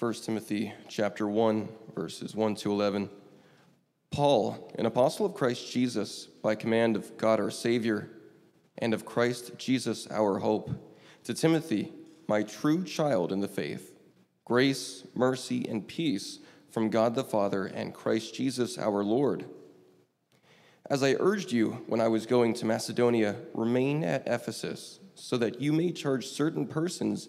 1 Timothy chapter 1 verses 1 to 11. Paul, an apostle of Christ Jesus, by command of God our Savior and of Christ Jesus our hope, to Timothy, my true child in the faith, grace, mercy, and peace from God the Father and Christ Jesus our Lord. As I urged you when I was going to Macedonia, remain at Ephesus, so that you may charge certain persons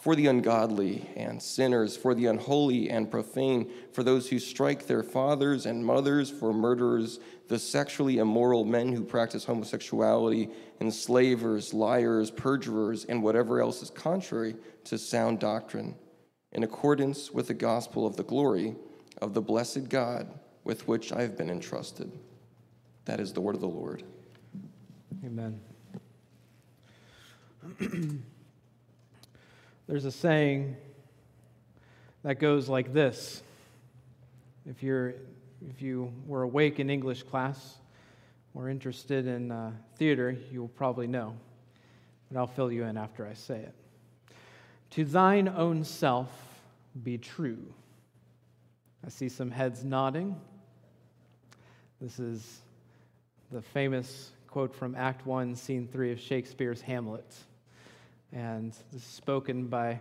for the ungodly and sinners, for the unholy and profane, for those who strike their fathers and mothers, for murderers, the sexually immoral men who practice homosexuality, enslavers, liars, perjurers, and whatever else is contrary to sound doctrine, in accordance with the gospel of the glory of the blessed God with which I have been entrusted. That is the word of the Lord. Amen. There's a saying that goes like this. If, you're, if you were awake in English class or interested in uh, theater, you'll probably know. But I'll fill you in after I say it. To thine own self be true. I see some heads nodding. This is the famous quote from Act 1, Scene 3 of Shakespeare's Hamlet. And this is spoken by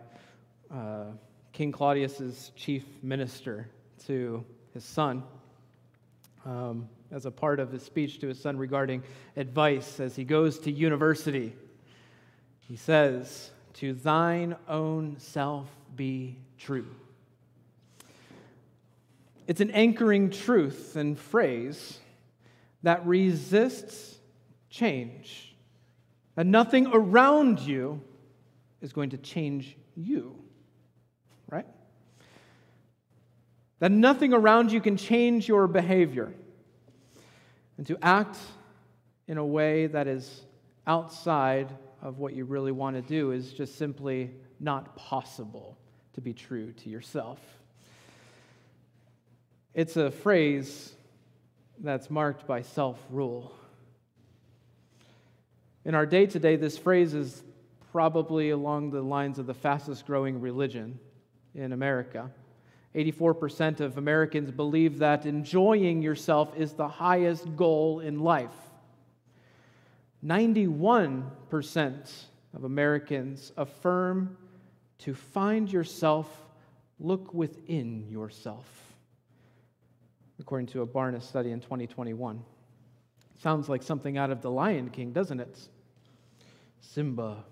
uh, King Claudius's chief minister to his son um, as a part of his speech to his son regarding advice as he goes to university. He says, To thine own self be true. It's an anchoring truth and phrase that resists change. And nothing around you is going to change you, right? That nothing around you can change your behavior. And to act in a way that is outside of what you really want to do is just simply not possible to be true to yourself. It's a phrase that's marked by self rule. In our day to day, this phrase is probably along the lines of the fastest growing religion in America. 84% of Americans believe that enjoying yourself is the highest goal in life. 91% of Americans affirm to find yourself, look within yourself, according to a Barna study in 2021. Sounds like something out of The Lion King, doesn't it? Simba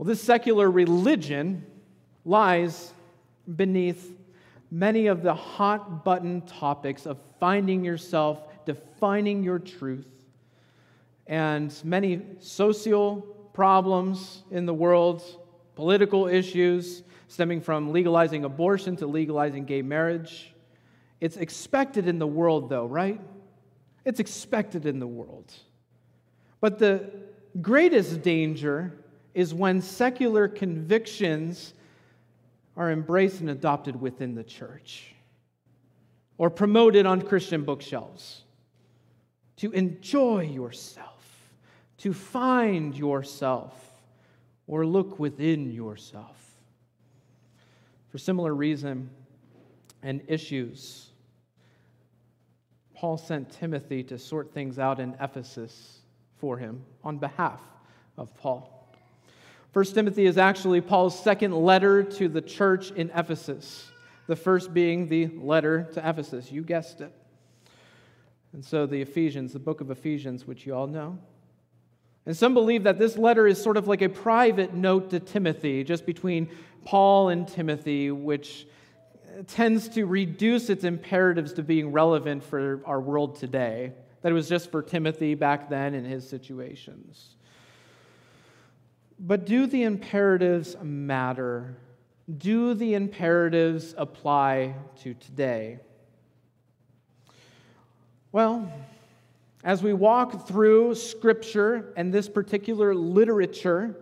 well, this secular religion lies beneath many of the hot button topics of finding yourself, defining your truth, and many social problems in the world, political issues stemming from legalizing abortion to legalizing gay marriage. It's expected in the world, though, right? It's expected in the world. But the greatest danger is when secular convictions are embraced and adopted within the church or promoted on Christian bookshelves. To enjoy yourself, to find yourself, or look within yourself. For similar reason and issues, Paul sent Timothy to sort things out in Ephesus for him on behalf of Paul. 1 Timothy is actually Paul's second letter to the church in Ephesus, the first being the letter to Ephesus. You guessed it. And so the Ephesians, the book of Ephesians, which you all know, And some believe that this letter is sort of like a private note to Timothy, just between Paul and Timothy, which tends to reduce its imperatives to being relevant for our world today. That it was just for Timothy back then in his situations. But do the imperatives matter? Do the imperatives apply to today? Well, as we walk through Scripture and this particular literature,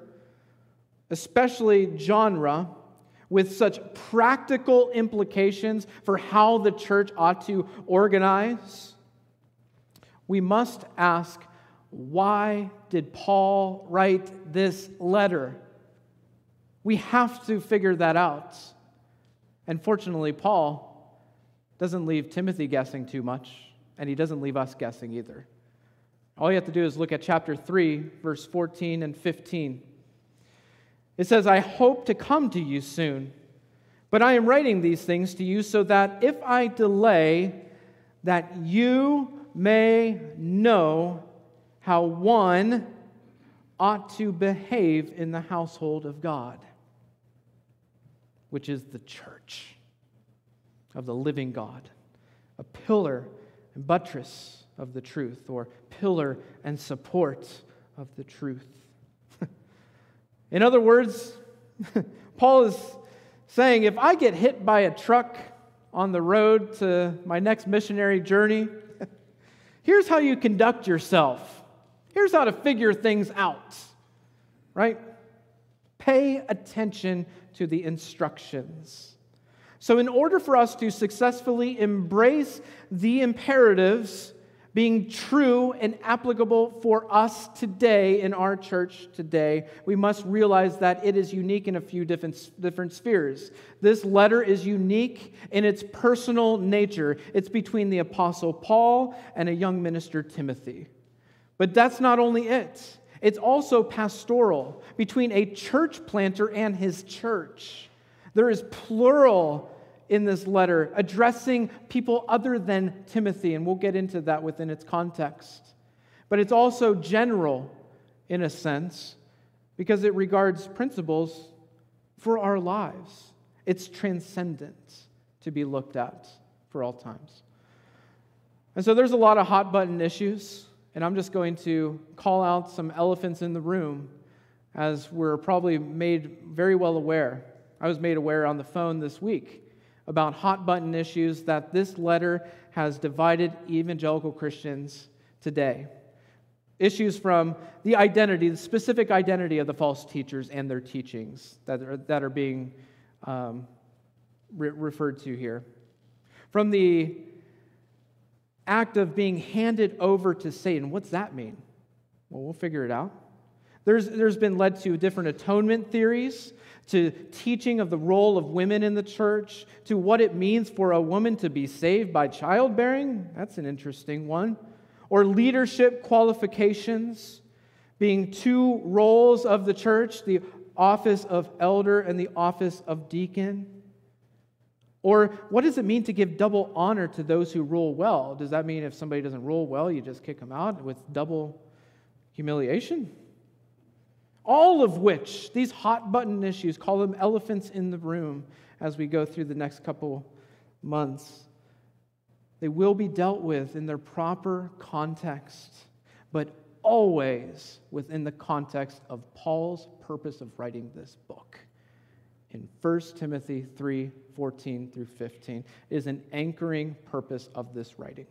especially genre, with such practical implications for how the church ought to organize, we must ask why did Paul write this letter? We have to figure that out. And fortunately, Paul doesn't leave Timothy guessing too much, and he doesn't leave us guessing either. All you have to do is look at chapter 3, verse 14 and 15. It says, I hope to come to you soon, but I am writing these things to you so that if I delay, that you may know how one ought to behave in the household of God, which is the church of the living God, a pillar and buttress of the truth, or pillar and support of the truth. In other words, Paul is saying if I get hit by a truck on the road to my next missionary journey, here's how you conduct yourself. Here's how to figure things out, right? Pay attention to the instructions. So, in order for us to successfully embrace the imperatives being true and applicable for us today in our church today, we must realize that it is unique in a few different, different spheres. This letter is unique in its personal nature. It's between the Apostle Paul and a young minister, Timothy. But that's not only it, it's also pastoral between a church planter and his church. There is plural in this letter, addressing people other than Timothy, and we'll get into that within its context. But it's also general in a sense because it regards principles for our lives. It's transcendent to be looked at for all times. And so there's a lot of hot button issues, and I'm just going to call out some elephants in the room as we're probably made very well aware. I was made aware on the phone this week about hot button issues that this letter has divided evangelical Christians today. Issues from the identity, the specific identity of the false teachers and their teachings that are, that are being um, re- referred to here. From the act of being handed over to Satan. What's that mean? Well, we'll figure it out. There's, there's been led to different atonement theories to teaching of the role of women in the church, to what it means for a woman to be saved by childbearing. That's an interesting one. Or leadership qualifications, being two roles of the church the office of elder and the office of deacon. Or what does it mean to give double honor to those who rule well? Does that mean if somebody doesn't rule well, you just kick them out with double humiliation? all of which, these hot button issues, call them elephants in the room as we go through the next couple months. They will be dealt with in their proper context, but always within the context of Paul's purpose of writing this book. In 1 Timothy 3 14 through 15 is an anchoring purpose of this writing.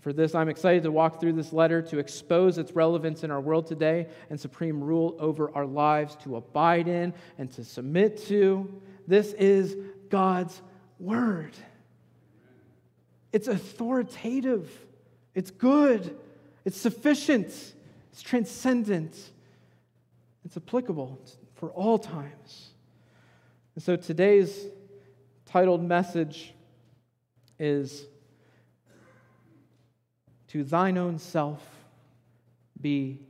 For this, I'm excited to walk through this letter to expose its relevance in our world today and supreme rule over our lives to abide in and to submit to. This is God's Word. It's authoritative, it's good, it's sufficient, it's transcendent, it's applicable for all times. And so today's titled message is to thine own self be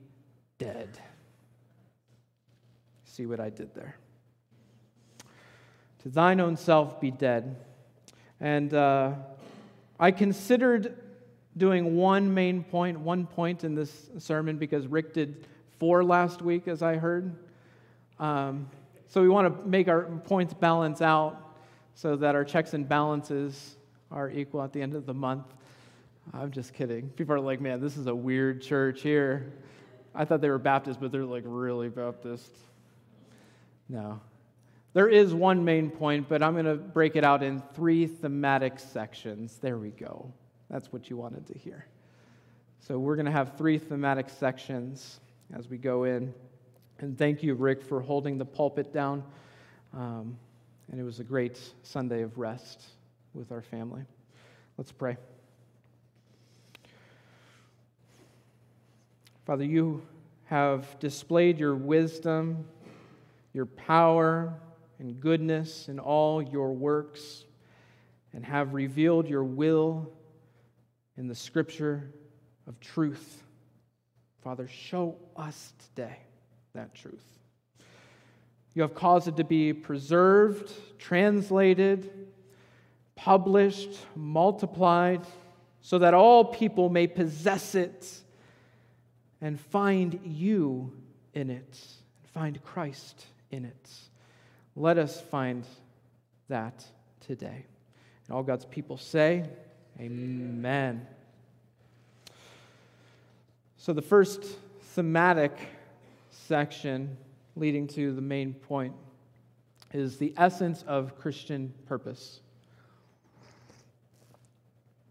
dead. See what I did there? To thine own self be dead. And uh, I considered doing one main point, one point in this sermon, because Rick did four last week, as I heard. Um, so we want to make our points balance out so that our checks and balances are equal at the end of the month. I'm just kidding. People are like, man, this is a weird church here. I thought they were Baptist, but they're like really Baptist. No. There is one main point, but I'm going to break it out in three thematic sections. There we go. That's what you wanted to hear. So we're going to have three thematic sections as we go in. And thank you, Rick, for holding the pulpit down. Um, and it was a great Sunday of rest with our family. Let's pray. Father, you have displayed your wisdom, your power, and goodness in all your works, and have revealed your will in the scripture of truth. Father, show us today that truth. You have caused it to be preserved, translated, published, multiplied, so that all people may possess it and find you in it, and find Christ in it. Let us find that today. And all God's people say, Amen. So, the first thematic section leading to the main point is the essence of Christian purpose.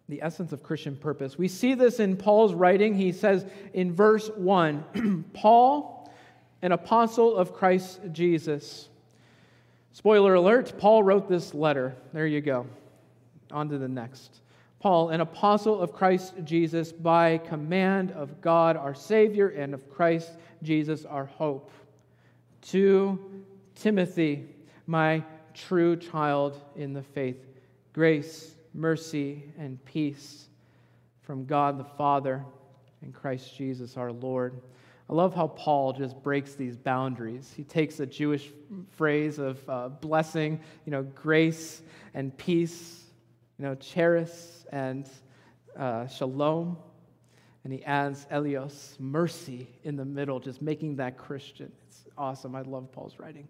The essence of Christian purpose. We see this in Paul's writing. He says in verse 1 Paul, an apostle of Christ Jesus. Spoiler alert, Paul wrote this letter. There you go. On to the next. Paul, an apostle of Christ Jesus, by command of God our Savior and of Christ Jesus our hope. To Timothy, my true child in the faith, grace, mercy, and peace from God the Father and Christ Jesus our Lord. I love how Paul just breaks these boundaries. He takes a Jewish phrase of uh, blessing, you know, grace and peace, you know, charis and uh, shalom. And he adds eleos, mercy, in the middle, just making that Christian. It's awesome. I love Paul's writing.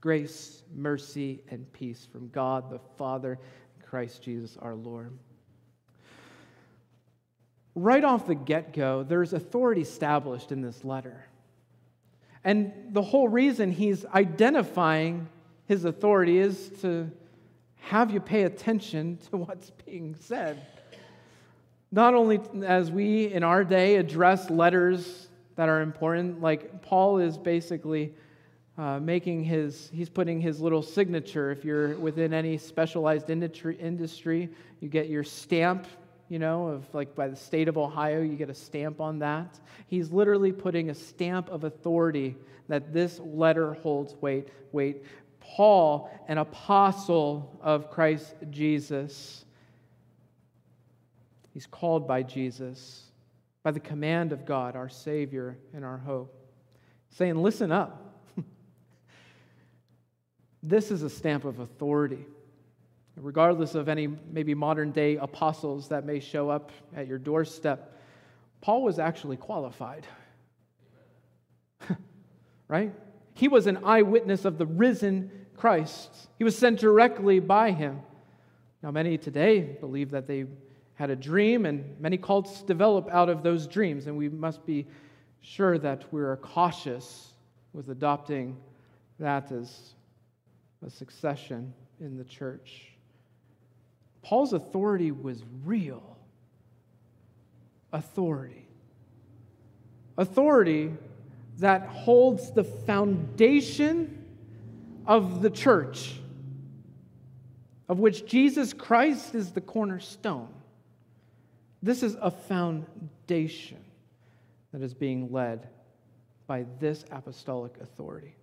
Grace, mercy, and peace from God the Father, Christ Jesus our Lord. Right off the get go, there's authority established in this letter. And the whole reason he's identifying his authority is to have you pay attention to what's being said. Not only as we in our day address letters that are important, like Paul is basically uh, making his, he's putting his little signature. If you're within any specialized industry, industry, you get your stamp, you know, of like by the state of Ohio, you get a stamp on that. He's literally putting a stamp of authority that this letter holds weight. Wait, Paul, an apostle of Christ Jesus. He's called by Jesus, by the command of God, our Savior and our hope, saying, Listen up. this is a stamp of authority. Regardless of any maybe modern day apostles that may show up at your doorstep, Paul was actually qualified. right? He was an eyewitness of the risen Christ. He was sent directly by him. Now, many today believe that they had a dream, and many cults develop out of those dreams, and we must be sure that we're cautious with adopting that as a succession in the church. Paul's authority was real authority. Authority that holds the foundation of the church, of which Jesus Christ is the cornerstone. This is a foundation that is being led by this apostolic authority.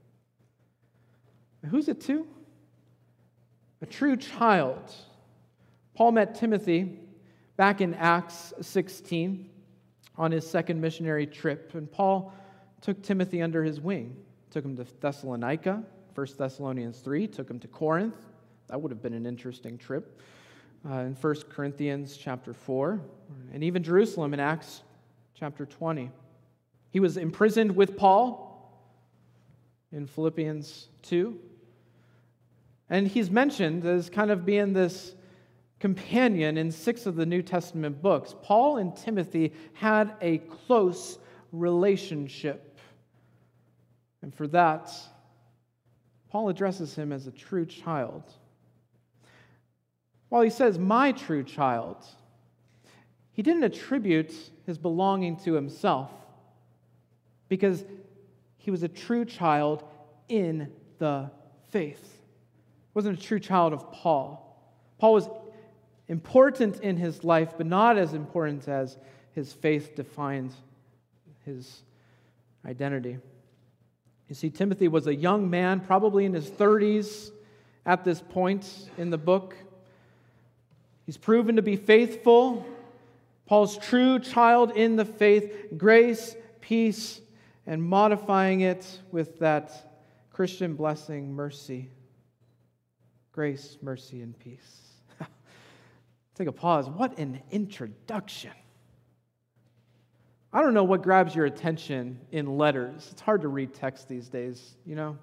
who's it to? A true child. Paul met Timothy back in Acts 16 on his second missionary trip, and Paul took Timothy under his wing, took him to Thessalonica, 1 Thessalonians 3, took him to Corinth. That would have been an interesting trip. Uh, in 1 Corinthians chapter 4, and even Jerusalem in Acts chapter 20. He was imprisoned with Paul in Philippians 2. And he's mentioned as kind of being this companion in six of the New Testament books. Paul and Timothy had a close relationship. And for that, Paul addresses him as a true child. While he says, my true child, he didn't attribute his belonging to himself because he was a true child in the faith. He wasn't a true child of Paul. Paul was important in his life, but not as important as his faith defined his identity. You see, Timothy was a young man, probably in his 30s at this point in the book. He's proven to be faithful. Paul's true child in the faith, grace, peace, and modifying it with that Christian blessing, mercy. Grace, mercy, and peace. Take a pause. What an introduction. I don't know what grabs your attention in letters. It's hard to read text these days, you know?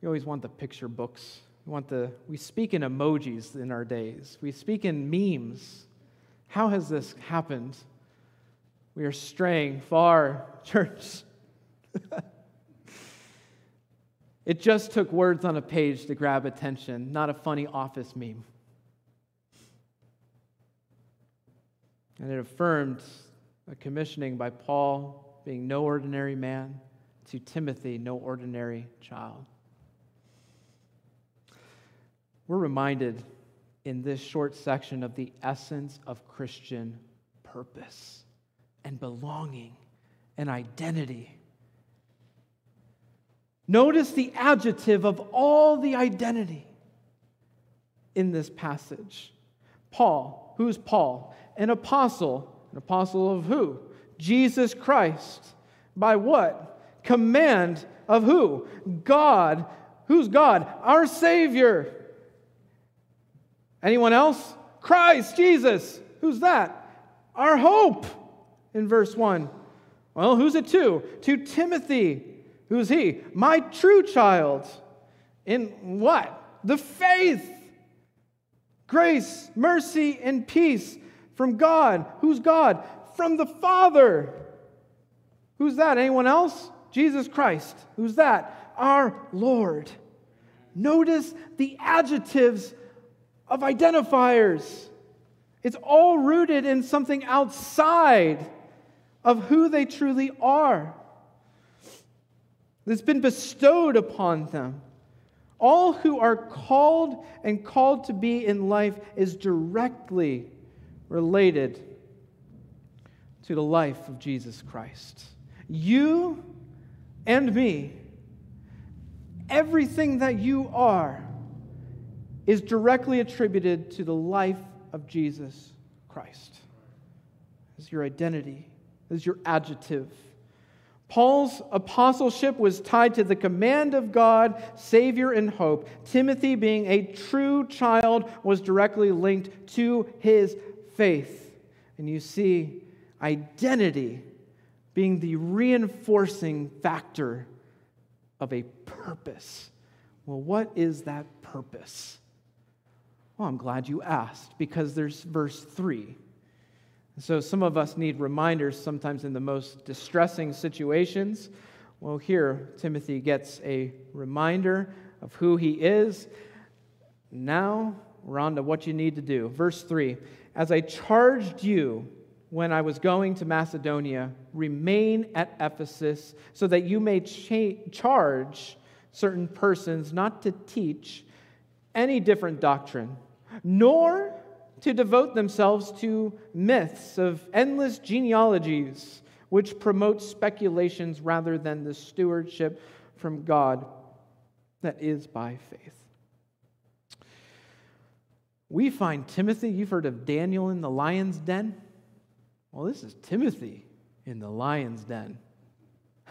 You always want the picture books. We want the we speak in emojis in our days. We speak in memes. How has this happened? We are straying far, church. it just took words on a page to grab attention, not a funny office meme. And it affirmed a commissioning by Paul being no ordinary man to Timothy, no ordinary child. We're reminded in this short section of the essence of Christian purpose and belonging and identity. Notice the adjective of all the identity in this passage. Paul, who's Paul? An apostle. An apostle of who? Jesus Christ. By what? Command of who? God. Who's God? Our Savior. Anyone else? Christ, Jesus. Who's that? Our hope in verse 1. Well, who's it to? To Timothy. Who's he? My true child. In what? The faith. Grace, mercy, and peace from God. Who's God? From the Father. Who's that? Anyone else? Jesus Christ. Who's that? Our Lord. Notice the adjectives of identifiers. It's all rooted in something outside of who they truly are. That's been bestowed upon them. All who are called and called to be in life is directly related to the life of Jesus Christ. You and me, everything that you are, is directly attributed to the life of Jesus Christ. Is your identity, is your adjective. Paul's apostleship was tied to the command of God, Savior, and hope. Timothy, being a true child, was directly linked to his faith. And you see, identity being the reinforcing factor of a purpose. Well, what is that purpose? Well, I'm glad you asked because there's verse 3. So some of us need reminders sometimes in the most distressing situations. Well, here, Timothy gets a reminder of who he is. Now, we're on to what you need to do. Verse 3 As I charged you when I was going to Macedonia, remain at Ephesus so that you may cha- charge certain persons not to teach any different doctrine, nor to devote themselves to myths of endless genealogies, which promote speculations rather than the stewardship from God that is by faith. We find Timothy, you've heard of Daniel in the lion's den? Well, this is Timothy in the lion's den.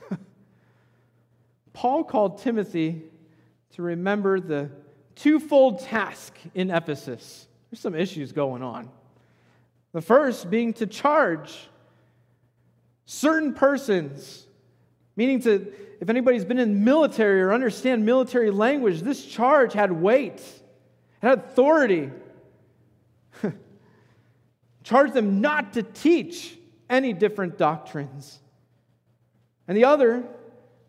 Paul called Timothy to remember the twofold task in Ephesus. There's some issues going on. The first being to charge. Certain persons, meaning to, if anybody's been in military or understand military language, this charge had weight, it had authority. Charge them not to teach any different doctrines. And the other,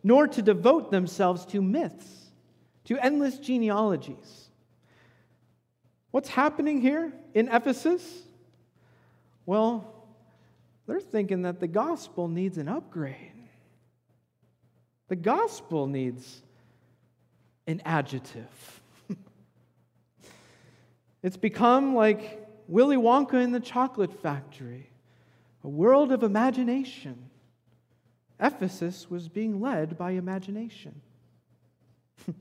nor to devote themselves to myths, to endless genealogies. What's happening here in Ephesus? Well, they're thinking that the gospel needs an upgrade. The gospel needs an adjective. It's become like Willy Wonka in the chocolate factory, a world of imagination. Ephesus was being led by imagination.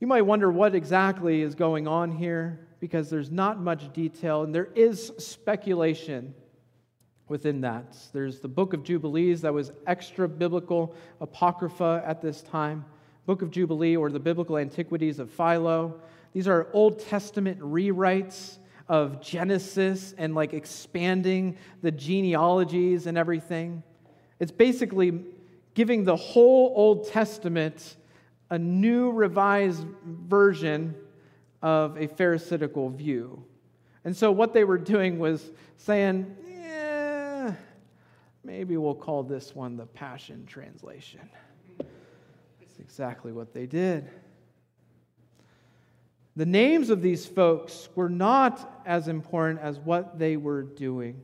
you might wonder what exactly is going on here because there's not much detail and there is speculation within that. There's the book of Jubilees that was extra biblical apocrypha at this time, book of Jubilee or the biblical antiquities of Philo. These are Old Testament rewrites of Genesis and like expanding the genealogies and everything. It's basically giving the whole Old Testament a new revised version of a Pharisaical view. And so what they were doing was saying, yeah, maybe we'll call this one the Passion Translation. That's exactly what they did. The names of these folks were not as important as what they were doing.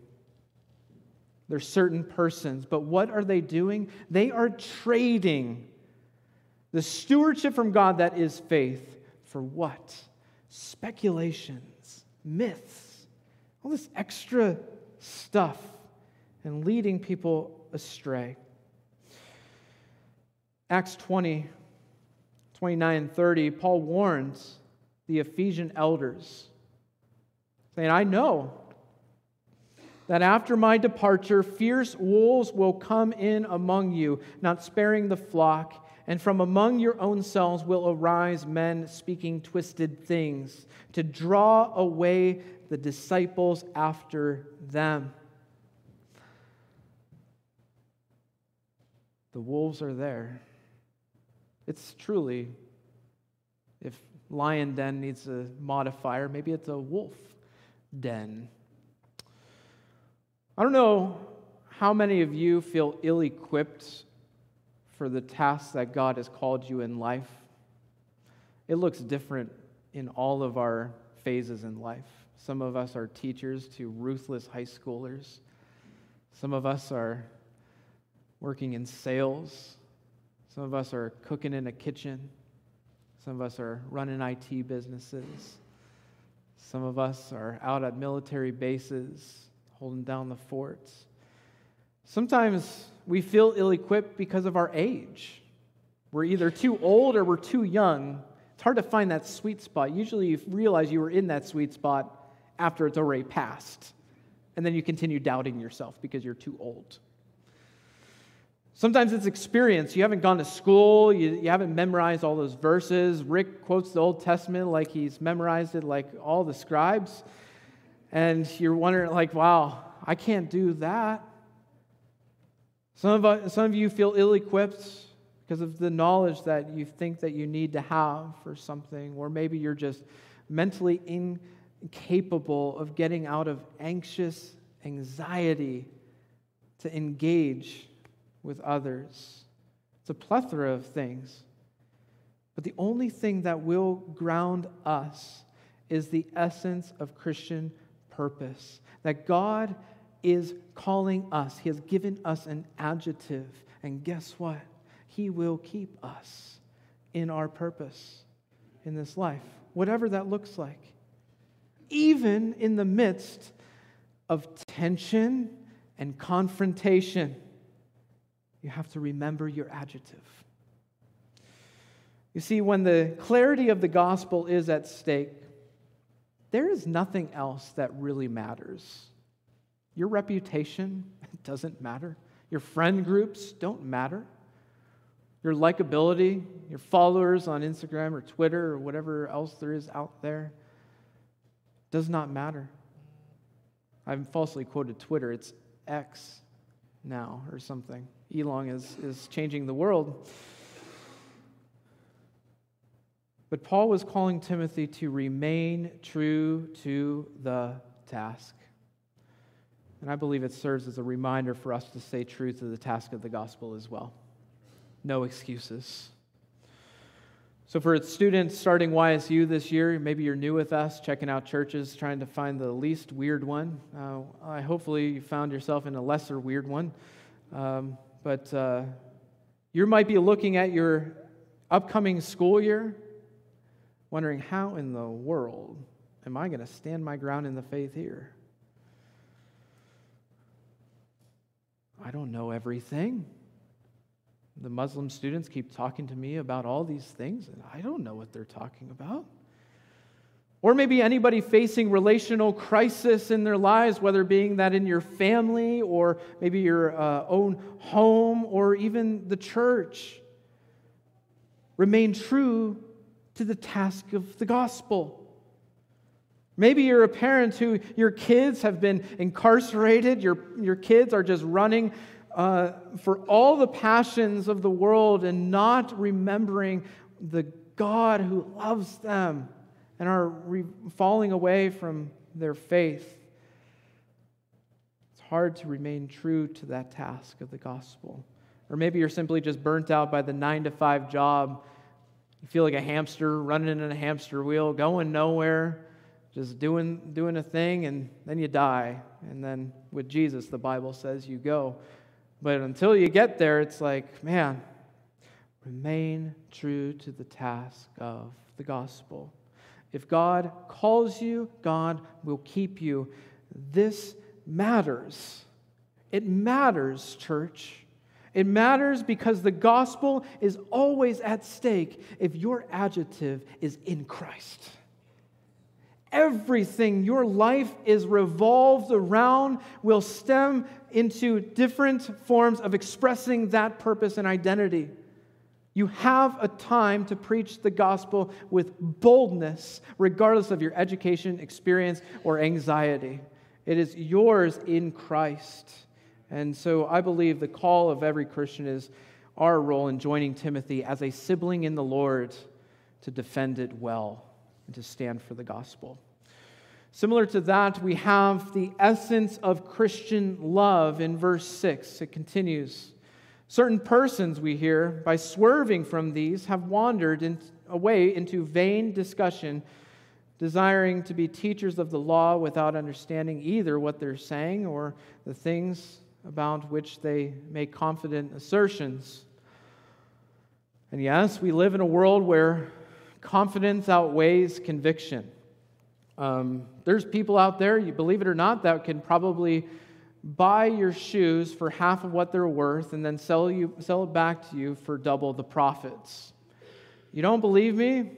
They're certain persons, but what are they doing? They are trading the stewardship from God that is faith for what? Speculations, myths, all this extra stuff, and leading people astray. Acts 20, 29 and 30, Paul warns the Ephesian elders, saying, I know that after my departure, fierce wolves will come in among you, not sparing the flock, and from among your own selves will arise men speaking twisted things to draw away the disciples after them. The wolves are there. It's truly, if lion den needs a modifier. Maybe it's a wolf den. I don't know how many of you feel ill equipped for the tasks that God has called you in life. It looks different in all of our phases in life. Some of us are teachers to ruthless high schoolers. Some of us are working in sales. Some of us are cooking in a kitchen. Some of us are running IT businesses. Some of us are out at military bases holding down the forts. Sometimes we feel ill equipped because of our age. We're either too old or we're too young. It's hard to find that sweet spot. Usually you realize you were in that sweet spot after it's already passed. And then you continue doubting yourself because you're too old. Sometimes it's experience. You haven't gone to school, you, you haven't memorized all those verses. Rick quotes the Old Testament like he's memorized it like all the scribes. And you're wondering, like, wow, I can't do that. Some of, some of you feel ill equipped because of the knowledge that you think that you need to have for something, or maybe you're just mentally incapable of getting out of anxious anxiety to engage with others. It's a plethora of things. But the only thing that will ground us is the essence of Christian purpose. That God is calling us, He has given us an adjective. And guess what? He will keep us in our purpose in this life, whatever that looks like. Even in the midst of tension and confrontation you have to remember your adjective. You see, when the clarity of the gospel is at stake, there is nothing else that really matters. Your reputation doesn't matter. Your friend groups don't matter. Your likability, your followers on Instagram or Twitter or whatever else there is out there does not matter. I've falsely quoted Twitter. It's X now or something. Elon is, is changing the world. But Paul was calling Timothy to remain true to the task. And I believe it serves as a reminder for us to stay true to the task of the gospel as well. No excuses. So, for students starting YSU this year, maybe you're new with us, checking out churches, trying to find the least weird one. Uh, I hopefully you found yourself in a lesser weird one. Um, but uh, you might be looking at your upcoming school year wondering how in the world am I going to stand my ground in the faith here? I don't know everything. The Muslim students keep talking to me about all these things, and I don't know what they're talking about. Or maybe anybody facing relational crisis in their lives, whether being that in your family or maybe your uh, own home or even the church. Remain true to the task of the gospel. Maybe you're a parent who your kids have been incarcerated, your, your kids are just running uh, for all the passions of the world and not remembering the God who loves them and are re- falling away from their faith. It's hard to remain true to that task of the gospel. Or maybe you're simply just burnt out by the nine to five job you feel like a hamster running in a hamster wheel, going nowhere, just doing, doing a thing, and then you die. And then with Jesus, the Bible says you go. But until you get there, it's like, man, remain true to the task of the gospel. If God calls you, God will keep you. This matters. It matters, church. It matters because the gospel is always at stake if your adjective is in Christ. Everything your life is revolved around will stem into different forms of expressing that purpose and identity. You have a time to preach the gospel with boldness, regardless of your education, experience, or anxiety. It is yours in Christ. And so I believe the call of every Christian is our role in joining Timothy as a sibling in the Lord to defend it well and to stand for the gospel. Similar to that, we have the essence of Christian love in verse 6. It continues. Certain persons, we hear, by swerving from these, have wandered in, away into vain discussion, desiring to be teachers of the law without understanding either what they're saying or the things about which they make confident assertions. And yes, we live in a world where confidence outweighs conviction. Um, there's people out there, you believe it or not, that can probably buy your shoes for half of what they're worth and then sell, you, sell it back to you for double the profits. You don't believe me?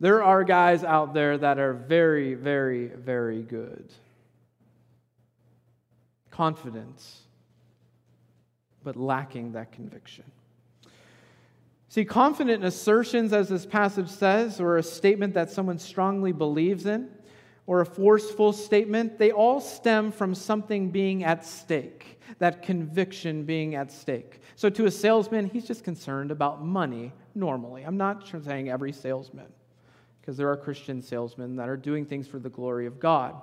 There are guys out there that are very, very, very good. Confidence but lacking that conviction. See, confident assertions, as this passage says, or a statement that someone strongly believes in, or a forceful statement, they all stem from something being at stake, that conviction being at stake. So, to a salesman, he's just concerned about money normally. I'm not saying every salesman, because there are Christian salesmen that are doing things for the glory of God.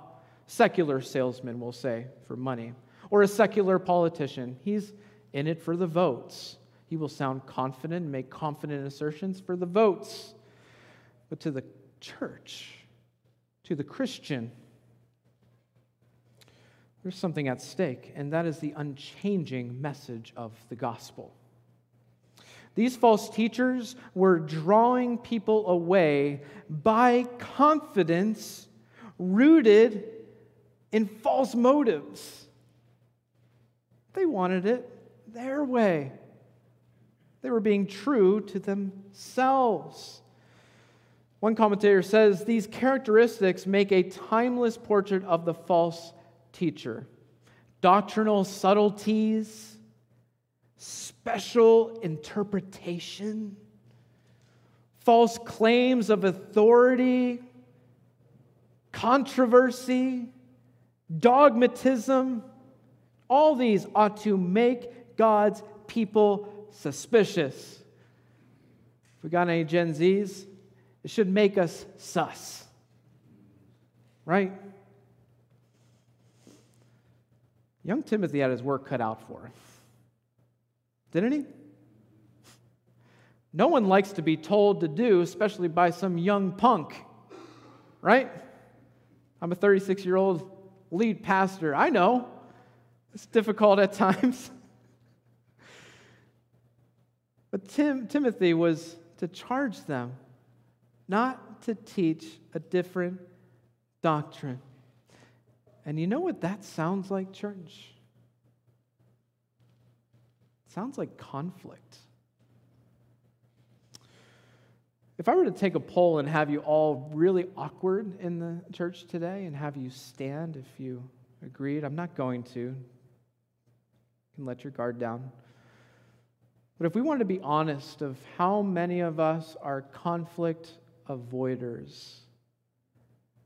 Secular salesmen will say for money. Or a secular politician, he's in it for the votes. He will sound confident make confident assertions for the votes. But to the church, to the Christian, there's something at stake, and that is the unchanging message of the gospel. These false teachers were drawing people away by confidence rooted in false motives. They wanted it their way. They were being true to themselves. One commentator says these characteristics make a timeless portrait of the false teacher. Doctrinal subtleties, special interpretation, false claims of authority, controversy, dogmatism All these ought to make God's people suspicious. If we got any Gen Zs, it should make us sus. Right? Young Timothy had his work cut out for him. Didn't he? No one likes to be told to do, especially by some young punk, right? I'm a 36 year old lead pastor. I know it's difficult at times. But Tim, Timothy was to charge them, not to teach a different doctrine. And you know what that sounds like, church? It sounds like conflict. If I were to take a poll and have you all really awkward in the church today and have you stand if you agreed, I'm not going to. You can let your guard down. But if we wanted to be honest of how many of us are conflict avoiders,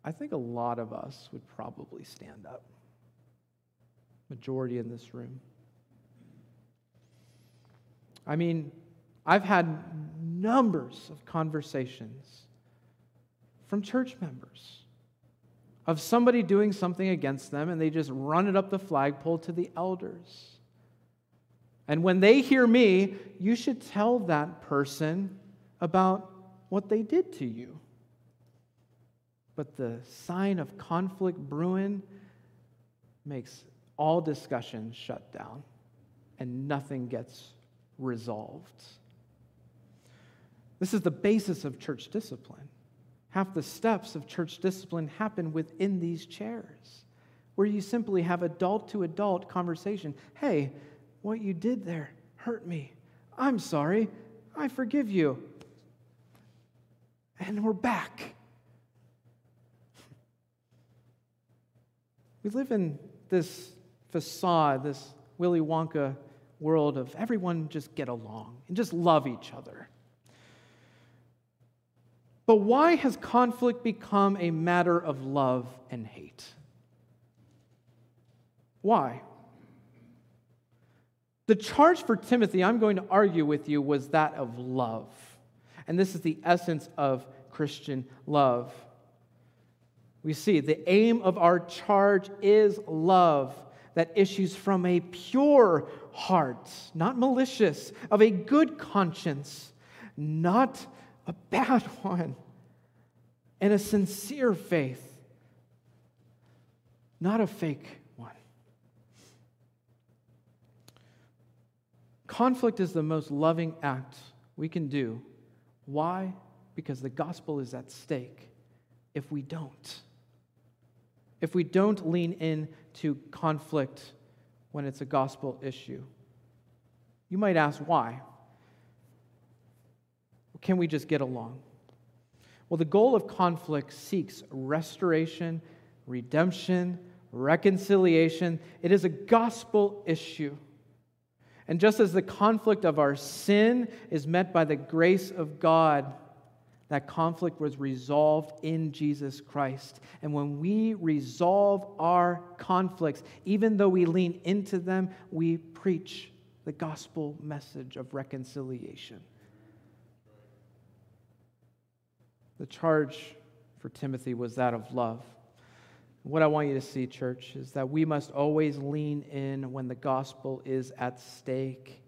I think a lot of us would probably stand up. Majority in this room. I mean, I've had numbers of conversations from church members of somebody doing something against them and they just run it up the flagpole to the elders. And when they hear me, you should tell that person about what they did to you. But the sign of conflict brewing makes all discussions shut down and nothing gets resolved. This is the basis of church discipline. Half the steps of church discipline happen within these chairs, where you simply have adult to adult conversation. Hey, what you did there hurt me. I'm sorry. I forgive you. And we're back. We live in this facade, this Willy Wonka world of everyone just get along and just love each other. But why has conflict become a matter of love and hate? Why? The charge for Timothy, I'm going to argue with you, was that of love. And this is the essence of Christian love. We see the aim of our charge is love that issues from a pure heart, not malicious, of a good conscience, not a bad one, and a sincere faith, not a fake one. Conflict is the most loving act we can do. Why? Because the gospel is at stake if we don't. If we don't lean in to conflict when it's a gospel issue. You might ask why? Can we just get along? Well, the goal of conflict seeks restoration, redemption, reconciliation. It is a gospel issue. And just as the conflict of our sin is met by the grace of God, that conflict was resolved in Jesus Christ. And when we resolve our conflicts, even though we lean into them, we preach the gospel message of reconciliation. The charge for Timothy was that of love. What I want you to see, church, is that we must always lean in when the gospel is at stake,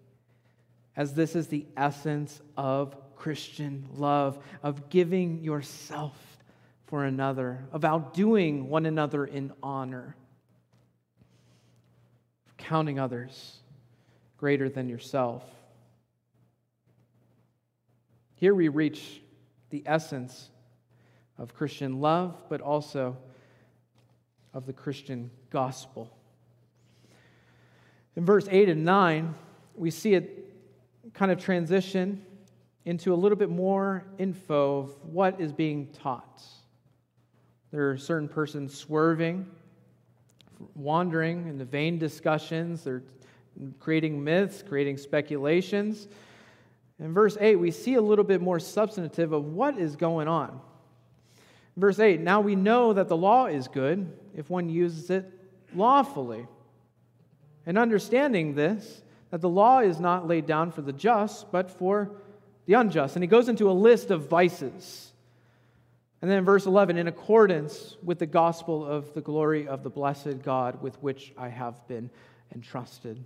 as this is the essence of Christian love, of giving yourself for another, of outdoing one another in honor, of counting others greater than yourself. Here we reach the essence of Christian love, but also of the Christian gospel. In verse 8 and 9, we see it kind of transition into a little bit more info of what is being taught. There are certain persons swerving, wandering into vain discussions. They're creating myths, creating speculations. In verse 8, we see a little bit more substantive of what is going on. Verse 8 Now we know that the law is good if one uses it lawfully. And understanding this, that the law is not laid down for the just, but for the unjust. And he goes into a list of vices. And then in verse 11, in accordance with the gospel of the glory of the blessed God with which I have been entrusted.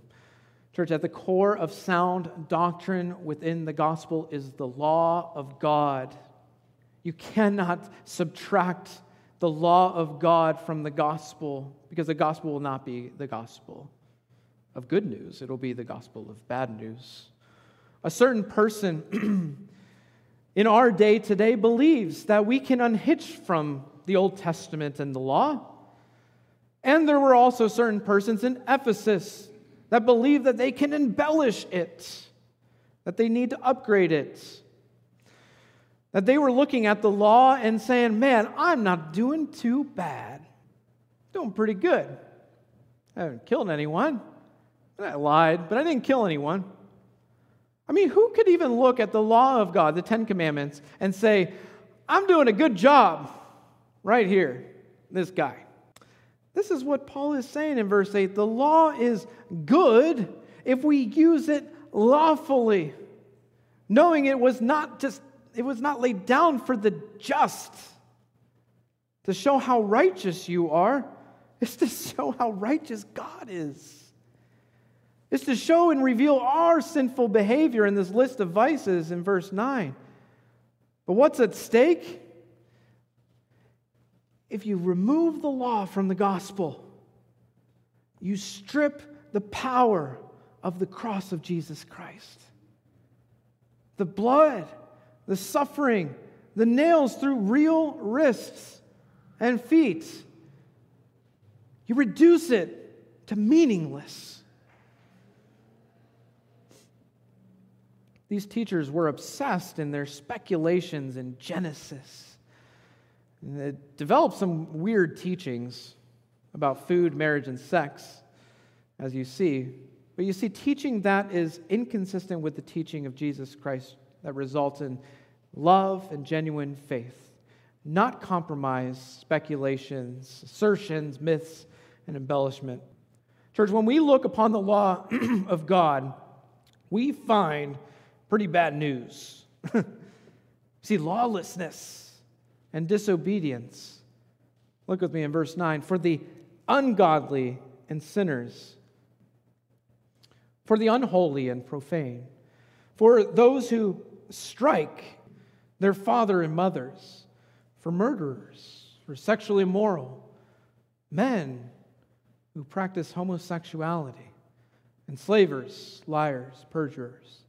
Church, at the core of sound doctrine within the gospel is the law of God. You cannot subtract the law of God from the gospel because the gospel will not be the gospel of good news, it'll be the gospel of bad news. A certain person in our day today believes that we can unhitch from the Old Testament and the law. And there were also certain persons in Ephesus that believe that they can embellish it, that they need to upgrade it. That they were looking at the law and saying, Man, I'm not doing too bad. Doing pretty good. I haven't killed anyone. I lied, but I didn't kill anyone. I mean, who could even look at the law of God, the Ten Commandments, and say, I'm doing a good job right here, this guy? This is what Paul is saying in verse 8. The law is good if we use it lawfully, knowing it was not just it was not laid down for the just to show how righteous you are, it's to show how righteous God is. It's to show and reveal our sinful behavior in this list of vices in verse 9. But what's at stake? if you remove the law from the gospel, you strip the power of the cross of Jesus Christ. The blood, the suffering, the nails through real wrists and feet. You reduce it to meaningless. These teachers were obsessed in their speculations in Genesis They developed some weird teachings about food, marriage, and sex, as you see. But you see, teaching that is inconsistent with the teaching of Jesus Christ that result in love and genuine faith, not compromise, speculations, assertions, myths, and embellishment. Church, when we look upon the law of God, we find pretty bad news. see, lawlessness and disobedience. Look with me in verse 9. For the ungodly and sinners, for the unholy and profane, for those who strike their father and mothers, for murderers, for sexually immoral, men who practice homosexuality, enslavers, liars, perjurers.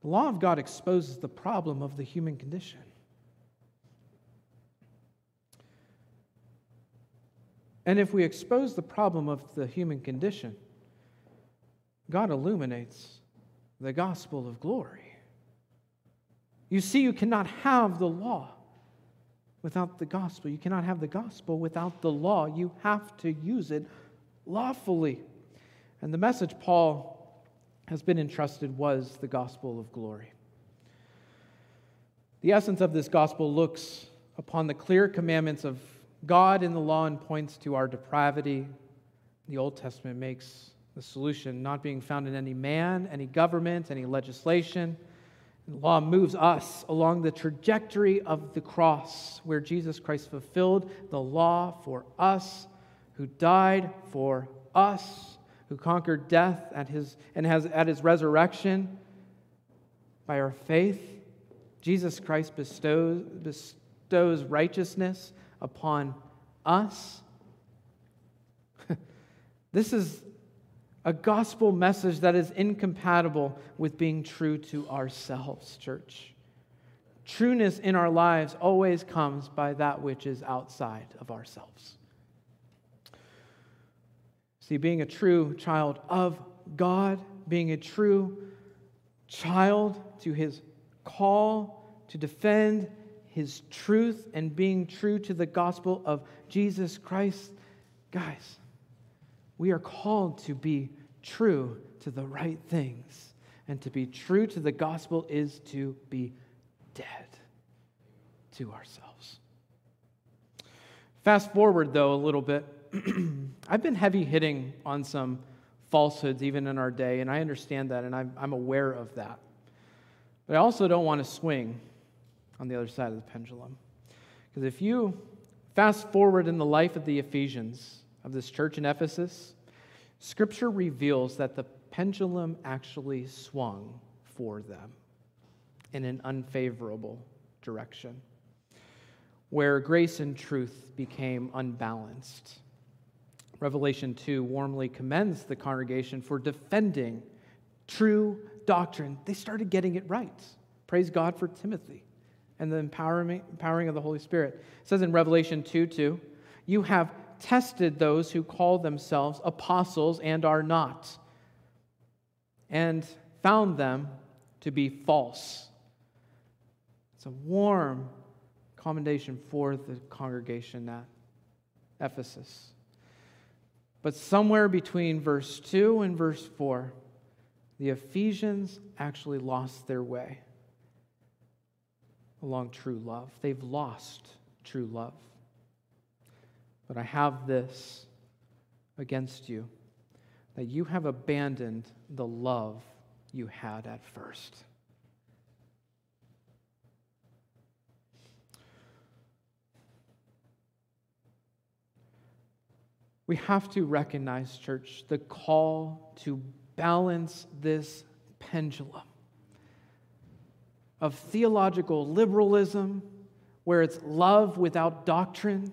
The law of God exposes the problem of the human condition. And if we expose the problem of the human condition, God illuminates the gospel of glory. You see, you cannot have the law without the gospel. You cannot have the gospel without the law. You have to use it lawfully. And the message Paul has been entrusted was the gospel of glory. The essence of this gospel looks upon the clear commandments of God in the law and points to our depravity. The Old Testament makes the solution not being found in any man, any government, any legislation. Law moves us along the trajectory of the cross, where Jesus Christ fulfilled the law for us, who died for us, who conquered death at his, and has at his resurrection. By our faith, Jesus Christ bestows, bestows righteousness upon us. this is a gospel message that is incompatible with being true to ourselves, church. Trueness in our lives always comes by that which is outside of ourselves. See, being a true child of God, being a true child to his call to defend his truth and being true to the gospel of Jesus Christ, guys, we are called to be true to the right things. And to be true to the gospel is to be dead to ourselves. Fast forward, though, a little bit I've been heavy hitting on some falsehoods even in our day, and I understand that, and I'm, I'm aware of that. But I also don't want to swing on the other side of the pendulum. Because if you fast forward in the life of the Ephesians, of this church in Ephesus, Scripture reveals that the pendulum actually swung for them in an unfavorable direction, where grace and truth became unbalanced. Revelation 2 warmly commends the congregation for defending true doctrine. They started getting it right. Praise God for Timothy and the empowering, of the Holy Spirit. It says in Revelation 2 2, you have tested those who call themselves apostles and are not, and found them to be false. It's a warm commendation for the congregation at Ephesus. But somewhere between verse 2 and verse 4, the Ephesians actually lost their way along true love. They've lost true love. But I have this against you that you have abandoned the love you had at first. We have to recognize, church, the call to balance this pendulum of theological liberalism, where it's love without doctrine.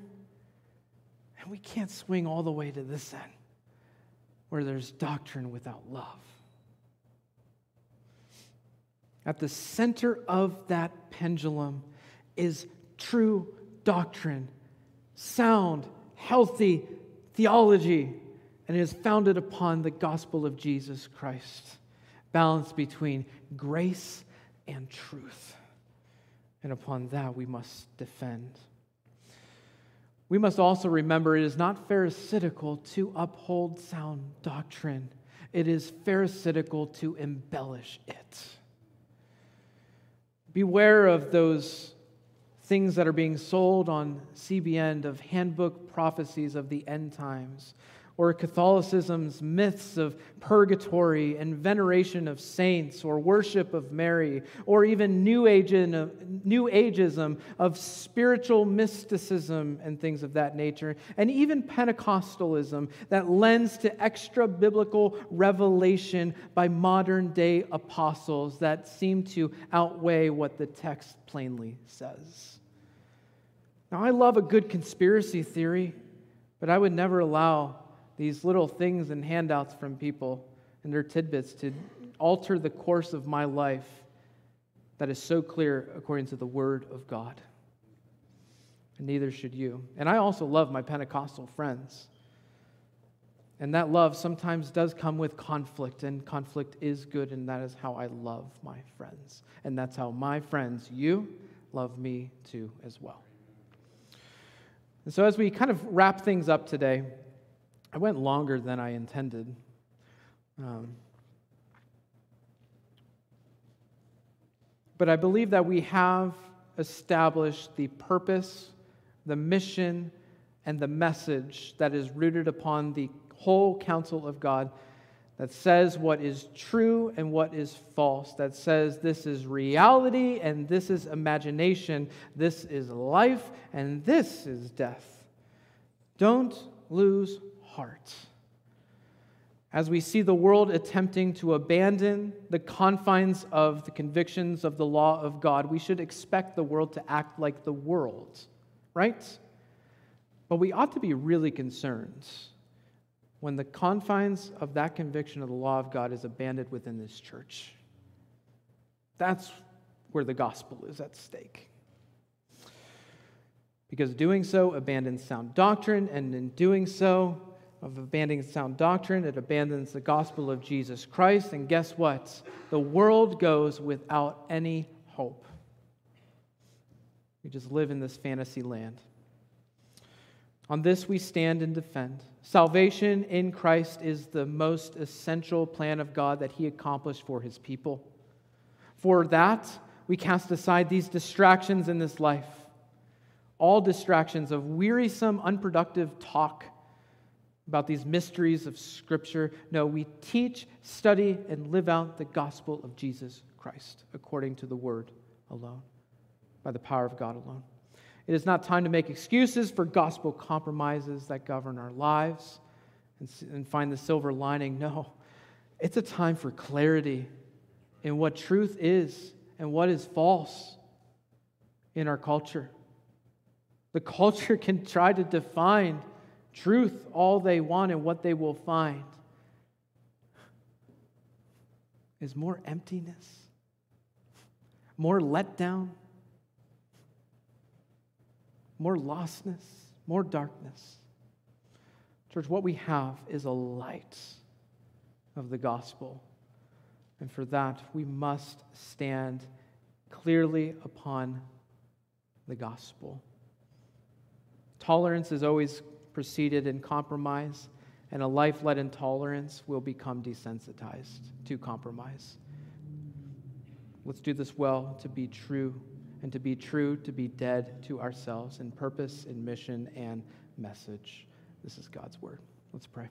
We can't swing all the way to this end, where there's doctrine without love. At the center of that pendulum is true doctrine, sound, healthy theology, and it is founded upon the gospel of Jesus Christ, balance between grace and truth. And upon that we must defend. We must also remember it is not pharisaical to uphold sound doctrine, it is pharisaical to embellish it. Beware of those things that are being sold on CBN of handbook prophecies of the end times, or Catholicism's myths of purgatory and veneration of saints, or worship of Mary, or even New, Ageism, New Ageism of spiritual mysticism and things of that nature, and even Pentecostalism that lends to extra biblical revelation by modern day apostles that seem to outweigh what the text plainly says. Now, I love a good conspiracy theory, but I would never allow these little things and handouts from people and their tidbits to alter the course of my life that is so clear according to the Word of God. And neither should you. And I also love my Pentecostal friends. And that love sometimes does come with conflict, and conflict is good, and that is how I love my friends. And that's how my friends, you, love me too as well. And so, as we kind of wrap things up today, I went longer than I intended. Um, but I believe that we have established the purpose, the mission, and the message that is rooted upon the whole counsel of God that says what is true and what is false, that says this is reality and this is imagination, this is life and this is death. Don't lose heart. As we see the world attempting to abandon the confines of the convictions of the law of God, we should expect the world to act like the world, right? But we ought to be really concerned when the confines of that conviction of the law of God is abandoned within this church. That's where the gospel is at stake. Because doing so abandons sound doctrine, and in doing so, of abandoning sound doctrine. It abandons the gospel of Jesus Christ. And guess what? The world goes without any hope. We just live in this fantasy land. On this we stand and defend. Salvation in Christ is the most essential plan of God that He accomplished for His people. For that, we cast aside these distractions in this life, all distractions of wearisome, unproductive talk about these mysteries of Scripture. No, we teach, study, and live out the gospel of Jesus Christ according to the Word alone, by the power of God alone. It is not time to make excuses for gospel compromises that govern our lives and, and find the silver lining. No, it's a time for clarity in what truth is and what is false in our culture. The culture can try to define truth all they want, and what they will find is more emptiness, more letdown, more lostness, more darkness. Church, what we have is a light of the gospel. And for that, we must stand clearly upon the gospel. Tolerance is always preceded in compromise, and a life led in tolerance will become desensitized to compromise. Let's do this well to be true, and to be true, to be dead to ourselves in purpose, in mission, and message. This is God's word. Let's pray.